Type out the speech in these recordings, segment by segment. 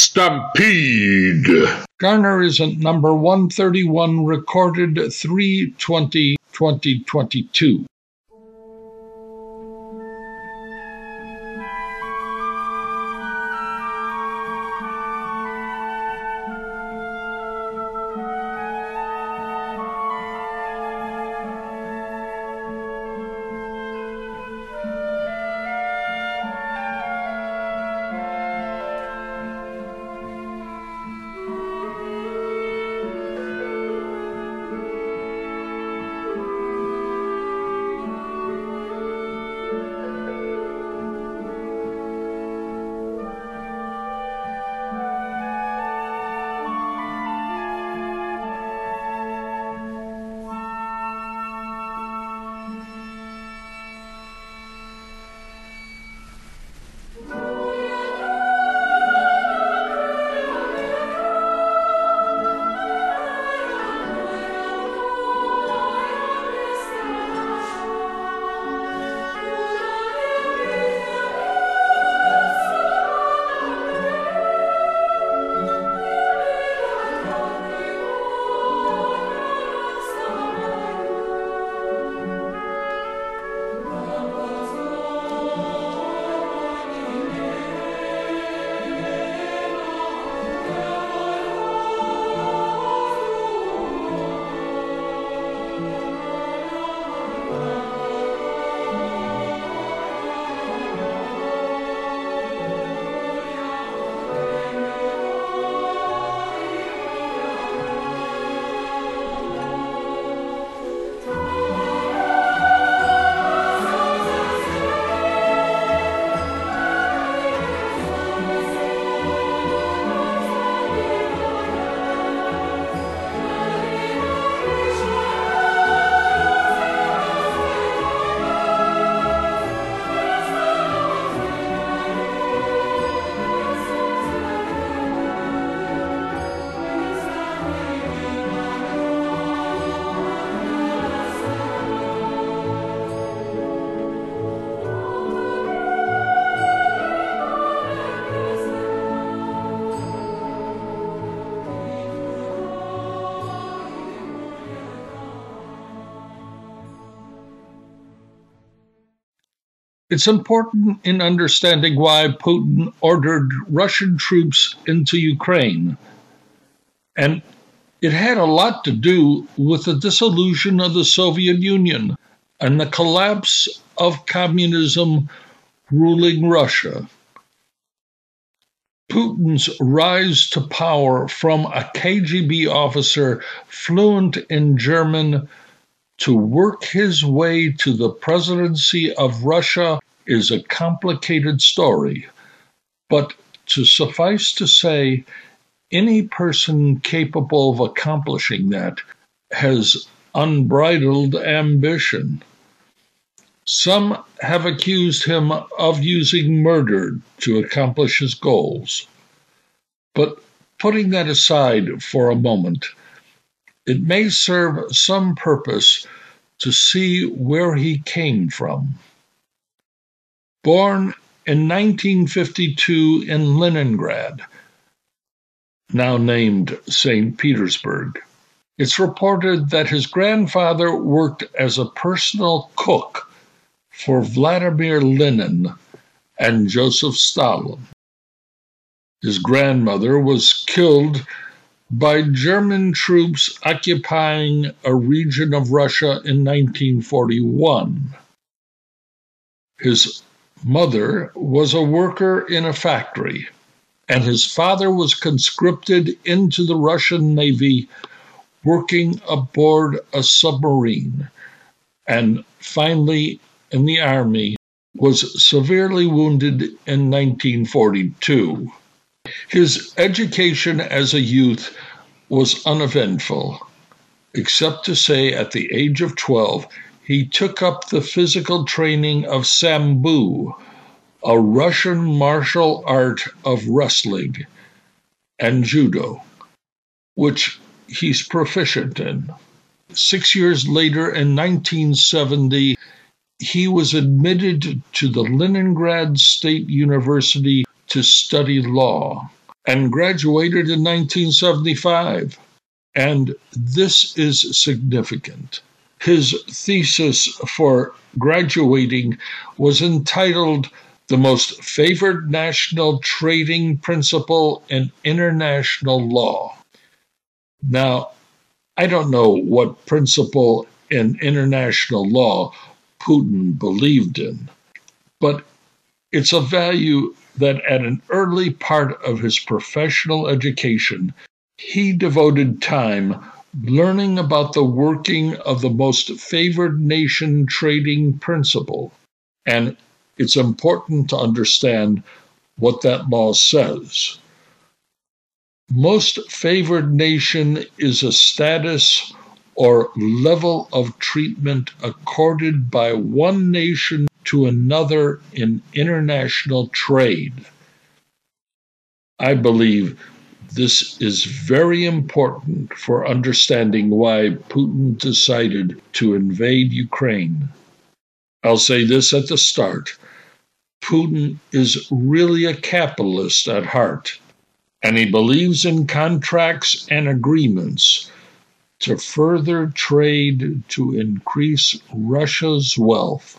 Stampede. Garner is at number 131, recorded 320 2022. It's important in understanding why Putin ordered Russian troops into Ukraine. And it had a lot to do with the dissolution of the Soviet Union and the collapse of communism ruling Russia. Putin's rise to power from a KGB officer fluent in German to work his way to the presidency of Russia is a complicated story, but to suffice to say, any person capable of accomplishing that has unbridled ambition. Some have accused him of using murder to accomplish his goals. But putting that aside for a moment, it may serve some purpose to see where he came from. Born in 1952 in Leningrad, now named St. Petersburg, it's reported that his grandfather worked as a personal cook for Vladimir Lenin and Joseph Stalin. His grandmother was killed by German troops occupying a region of Russia in 1941. His mother was a worker in a factory, and his father was conscripted into the Russian Navy working aboard a submarine, and finally in the Army was severely wounded in 1942. His education as a youth was uneventful, except to say at the age of 12 he took up the physical training of Sambo, a Russian martial art of wrestling, and judo, which he's proficient in. Six years later, in 1970, he was admitted to the Leningrad State University to study law. and graduated in 1975. And this is significant. His thesis for graduating was entitled The Most Favored National Trading Principle in International Law. Now, I don't know what principle in international law Putin believed in, but it's a value that at an early part of his professional education, he devoted time learning about the working of the most favored nation trading principle. And it's important to understand what that law says. Most favored nation is a status or level of treatment accorded by one nation to another in international trade. I believe this is very important for understanding why Putin decided to invade Ukraine. I'll say this at the start Putin is really a capitalist at heart, and he believes in contracts and agreements to further trade to increase Russia's wealth.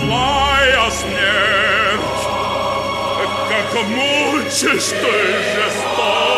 злая смерть, как мучишь ты жесток.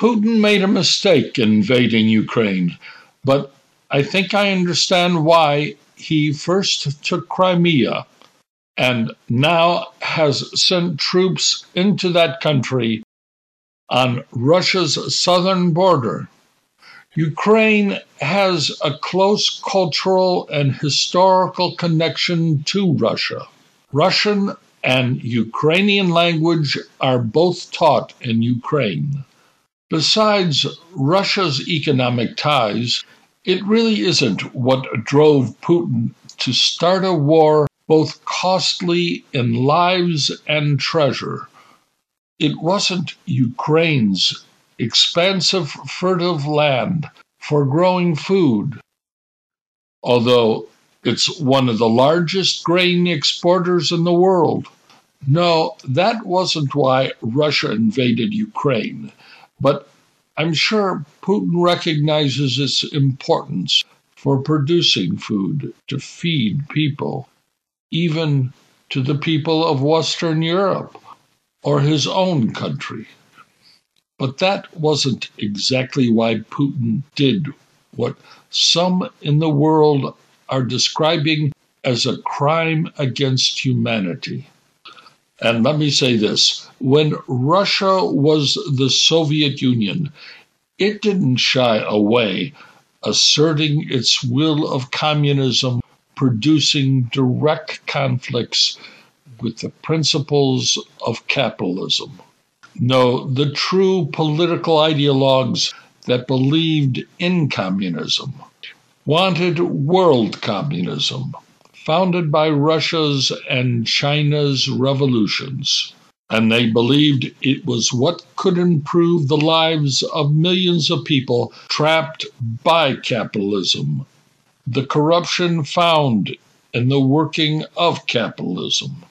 Putin made a mistake invading Ukraine, but I think I understand why he first took Crimea and now has sent troops into that country on Russia's southern border. Ukraine has a close cultural and historical connection to Russia. Russian and Ukrainian language are both taught in Ukraine. Besides Russia's economic ties, it really isn't what drove Putin to start a war both costly in lives and treasure. It wasn't Ukraine's expansive, fertile land for growing food, although it's one of the largest grain exporters in the world. No, that wasn't why Russia invaded Ukraine, but I'm sure Putin recognizes its importance for producing food to feed people, even to the people of Western Europe or his own country. But that wasn't exactly why Putin did what some in the world are describing as a crime against humanity. And let me say this when Russia was the Soviet Union, it didn't shy away, asserting its will of communism, producing direct conflicts with the principles of capitalism. No, the true political ideologues that believed in communism wanted world communism, founded by Russia's and China's revolutions, and they believed it was what could improve the lives of millions of people trapped by capitalism, the corruption found in the working of capitalism,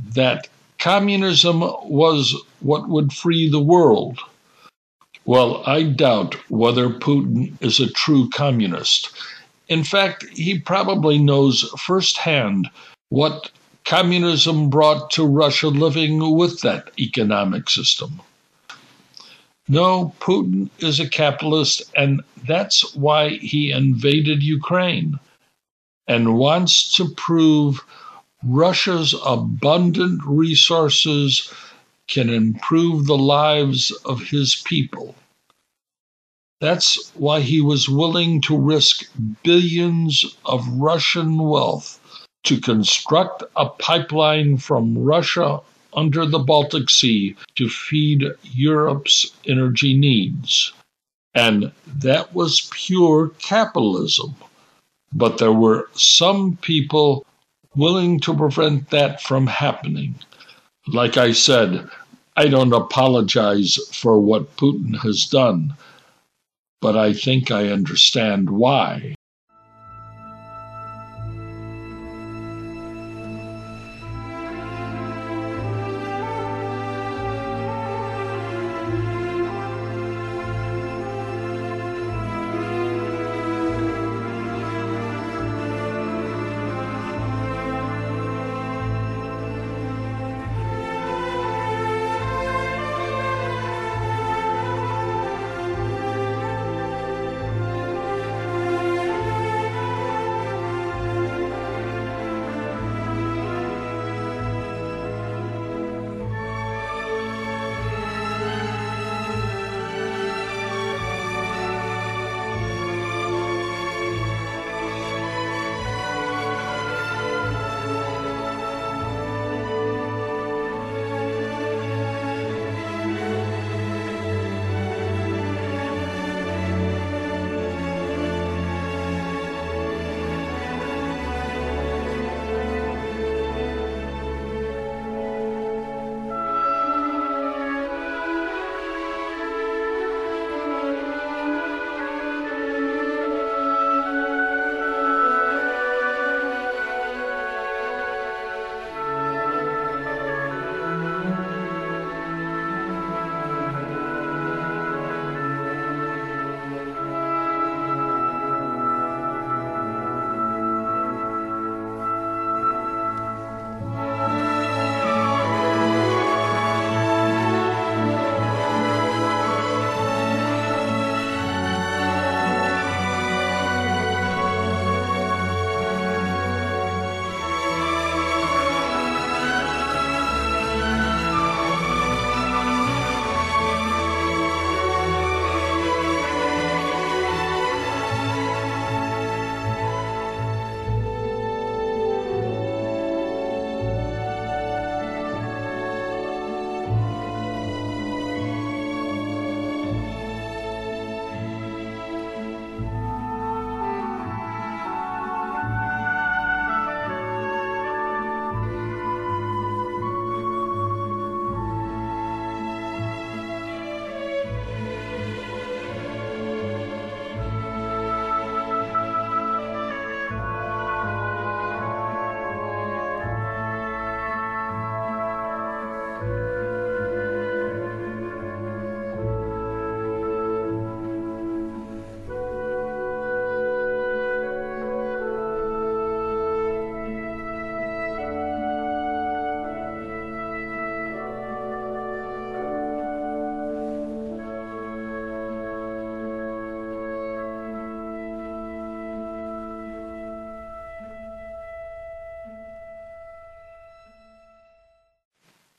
that communism was what would free the world. Well, I doubt whether Putin is a true communist. In fact, he probably knows firsthand what communism brought to Russia living with that economic system. No, Putin is a capitalist, and that's why he invaded Ukraine and wants to prove Russia's abundant resources can improve the lives of his people. That's why he was willing to risk billions of Russian wealth to construct a pipeline from Russia under the Baltic Sea to feed Europe's energy needs. And that was pure capitalism. But there were some people willing to prevent that from happening. Like I said, I don't apologize for what Putin has done but I think I understand why.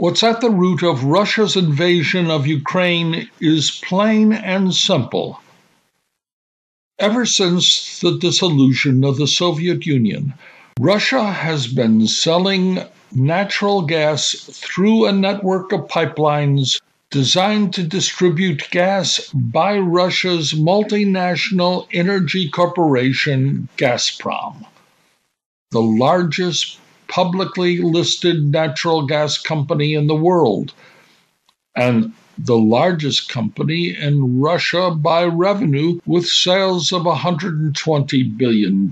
What's at the root of Russia's invasion of Ukraine is plain and simple. Ever since the dissolution of the Soviet Union, Russia has been selling natural gas through a network of pipelines designed to distribute gas by Russia's multinational energy corporation, Gazprom, the largest publicly listed natural gas company in the world, and the largest company in Russia by revenue with sales of $120 billion.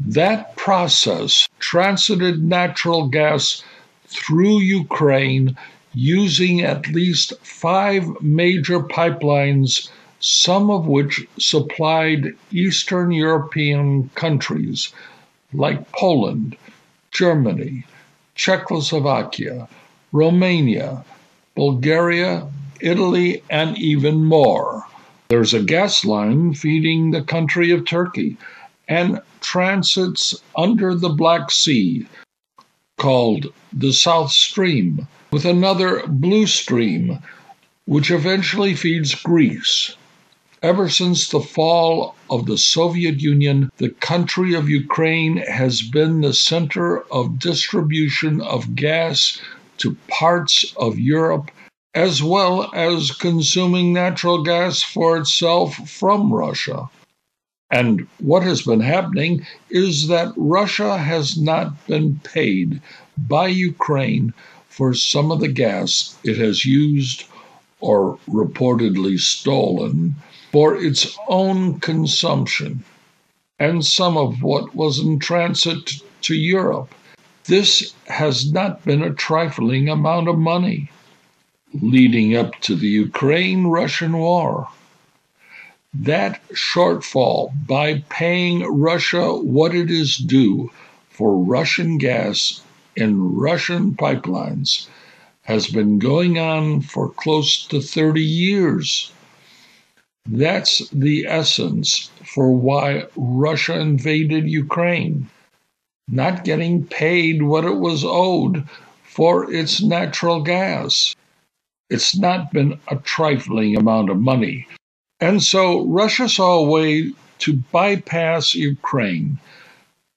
That process transited natural gas through Ukraine using at least five major pipelines, some of which supplied Eastern European countries like Poland, Germany, Czechoslovakia, Romania, Bulgaria, Italy, and even more. There's a gas line feeding the country of Turkey and transits under the Black Sea called the South Stream, with another blue stream which eventually feeds Greece. Ever since the fall of the Soviet Union, the country of Ukraine has been the center of distribution of gas to parts of Europe, as well as consuming natural gas for itself from Russia. And what has been happening is that Russia has not been paid by Ukraine for some of the gas it has used or reportedly stolen for its own consumption, and some of what was in transit to Europe. This has not been a trifling amount of money leading up to the Ukraine Russian war. That shortfall by paying Russia what it is due for Russian gas in Russian pipelines has been going on for close to 30 years. That's the essence for why Russia invaded Ukraine. Not getting paid what it was owed for its natural gas. It's not been a trifling amount of money. And so Russia saw a way to bypass Ukraine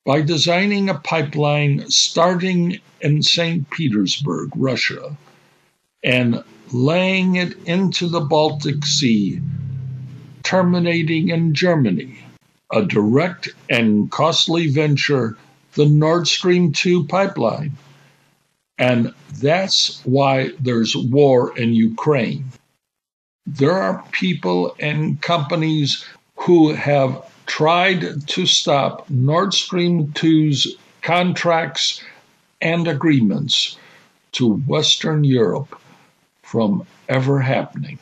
by designing a pipeline starting in St. Petersburg, Russia, and laying it into the Baltic Sea terminating in Germany, a direct and costly venture, the Nord Stream 2 pipeline. And that's why there's war in Ukraine. There are people and companies who have tried to stop Nord Stream 2's contracts and agreements to Western Europe from ever happening.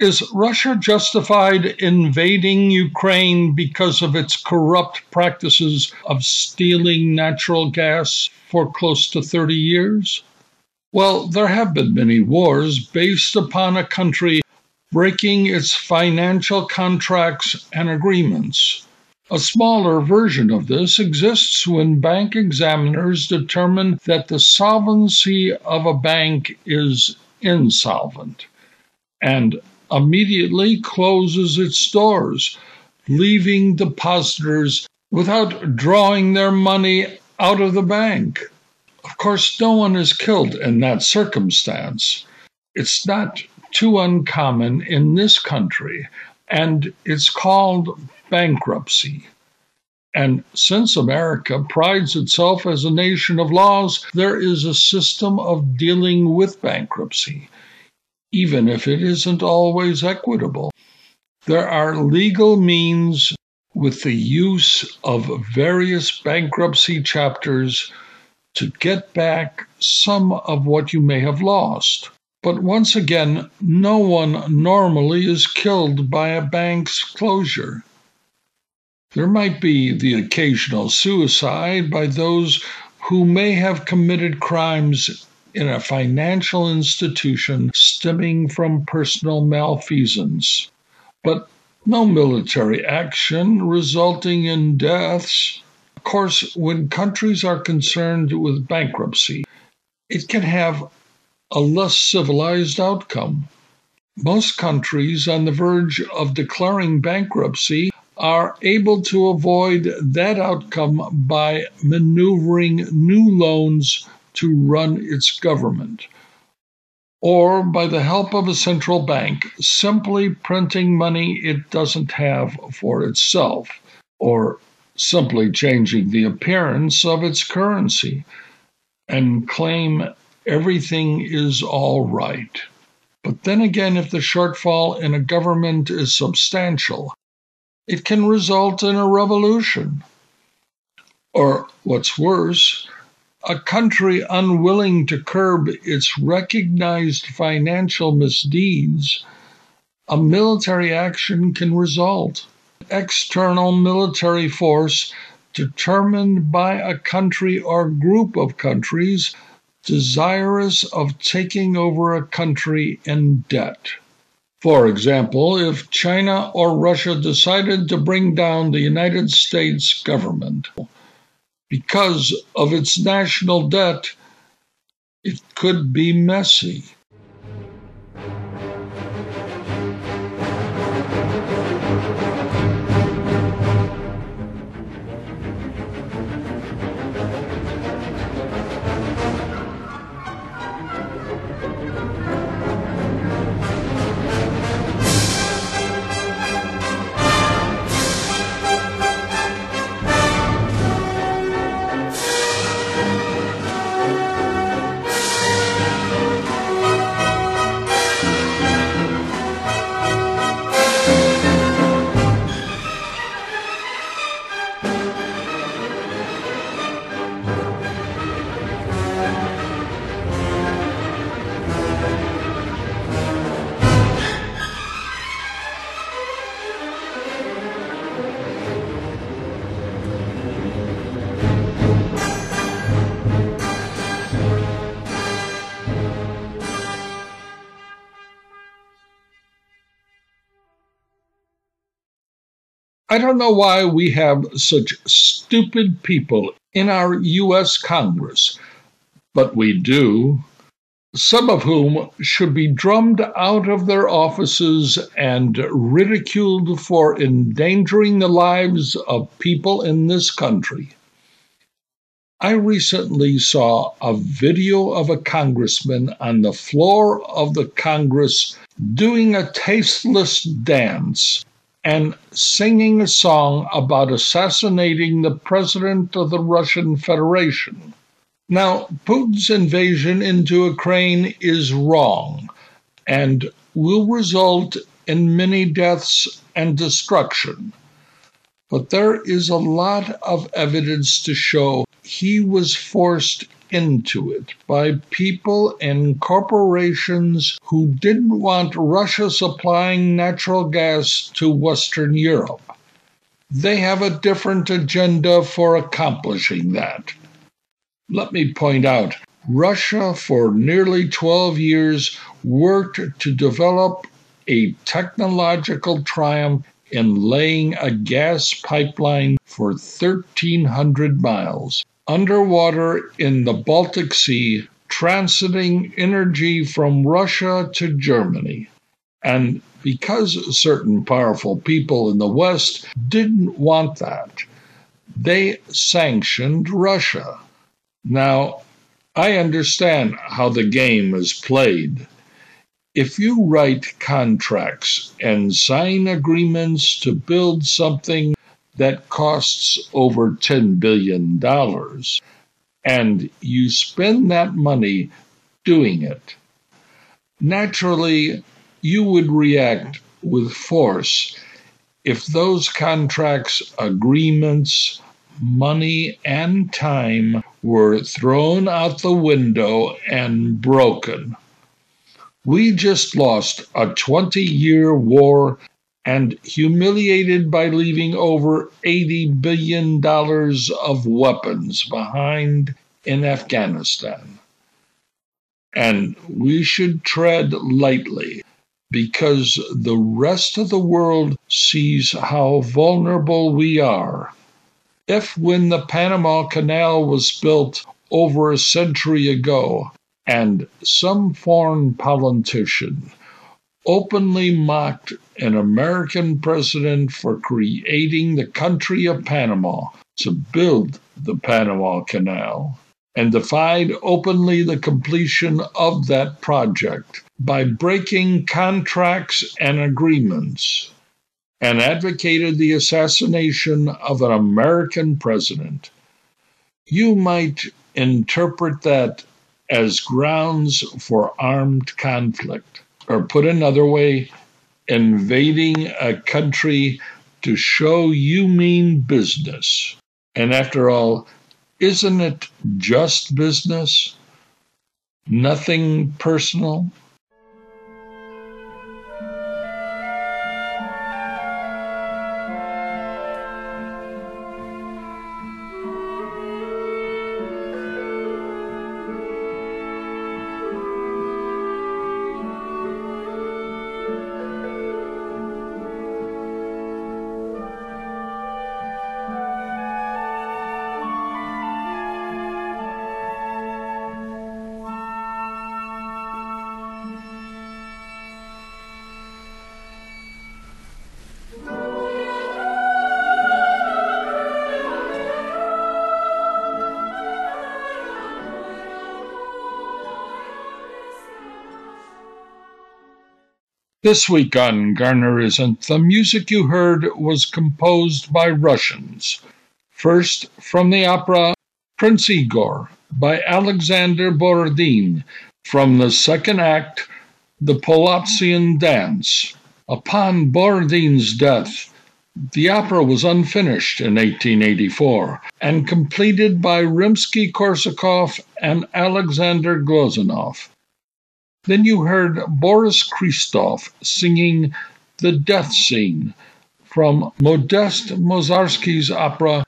Is Russia justified invading Ukraine because of its corrupt practices of stealing natural gas for close to 30 years? Well, there have been many wars based upon a country breaking its financial contracts and agreements. A smaller version of this exists when bank examiners determine that the solvency of a bank is insolvent and immediately closes its doors, leaving depositors without drawing their money out of the bank. Of course, no one is killed in that circumstance. It's not too uncommon in this country, and it's called bankruptcy. And since America prides itself as a nation of laws, there is a system of dealing with bankruptcy, even if it isn't always equitable. There are legal means with the use of various bankruptcy chapters to get back some of what you may have lost. But once again, no one normally is killed by a bank's closure. There might be the occasional suicide by those who may have committed crimes in a financial institution stemming from personal malfeasance, but no military action resulting in deaths. Of course, when countries are concerned with bankruptcy, it can have a less civilized outcome. Most countries on the verge of declaring bankruptcy are able to avoid that outcome by maneuvering new loans to run its government, or by the help of a central bank simply printing money it doesn't have for itself, or simply changing the appearance of its currency and claim everything is all right. But then again, if the shortfall in a government is substantial, it can result in a revolution. Or, what's worse, a country unwilling to curb its recognized financial misdeeds, a military action can result. External military force determined by a country or group of countries desirous of taking over a country in debt. For example, if China or Russia decided to bring down the United States government because of its national debt, it could be messy. I don't know why we have such stupid people in our U.S. Congress, but we do, some of whom should be drummed out of their offices and ridiculed for endangering the lives of people in this country. I recently saw a video of a congressman on the floor of the Congress doing a tasteless dance and singing a song about assassinating the president of the Russian Federation. Now, Putin's invasion into Ukraine is wrong and will result in many deaths and destruction. But there is a lot of evidence to show he was forced into it by people and corporations who didn't want Russia supplying natural gas to Western Europe. They have a different agenda for accomplishing that. Let me point out Russia, for nearly 12 years, worked to develop a technological triumph in laying a gas pipeline for 1,300 miles underwater in the Baltic Sea, transiting energy from Russia to Germany. And because certain powerful people in the West didn't want that, they sanctioned Russia. Now, I understand how the game is played. If you write contracts and sign agreements to build something that costs over $10 billion, and you spend that money doing it, naturally you would react with force if those contracts, agreements, money, and time were thrown out the window and broken. We just lost a 20 year war and humiliated by leaving over $80 billion of weapons behind in Afghanistan. And we should tread lightly because the rest of the world sees how vulnerable we are. If, when the Panama Canal was built over a century ago, and some foreign politician openly mocked an American president for creating the country of Panama to build the Panama Canal, and defied openly the completion of that project by breaking contracts and agreements and advocated the assassination of an American president, you might interpret that as grounds for armed conflict. Or put another way, invading a country to show you mean business. And after all, isn't it just business? Nothing personal? This week on Garner Isn't, the music you heard was composed by Russians. First, from the opera Prince Igor by Alexander Borodin, from the second act, The Polovtsian Dance. Upon Borodin's death, the opera was unfinished in 1884 and completed by Rimsky Korsakov and Alexander Glazunov. Then you heard Boris Christoff singing The Death Scene from Modest Mussorgsky's opera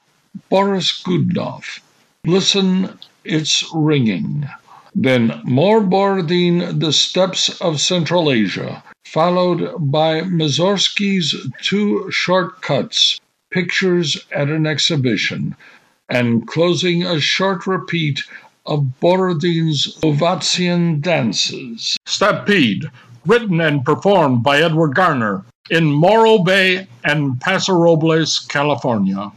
Boris Godunov. Listen, it's ringing. Then more Borodin The Steppes of Central Asia, followed by Mussorgsky's two short cuts, Pictures at an Exhibition, and closing a short repeat of Borodin's Polovtsian dances. Stampede, written and performed by Edward Garner in Morro Bay and Paso Robles, California.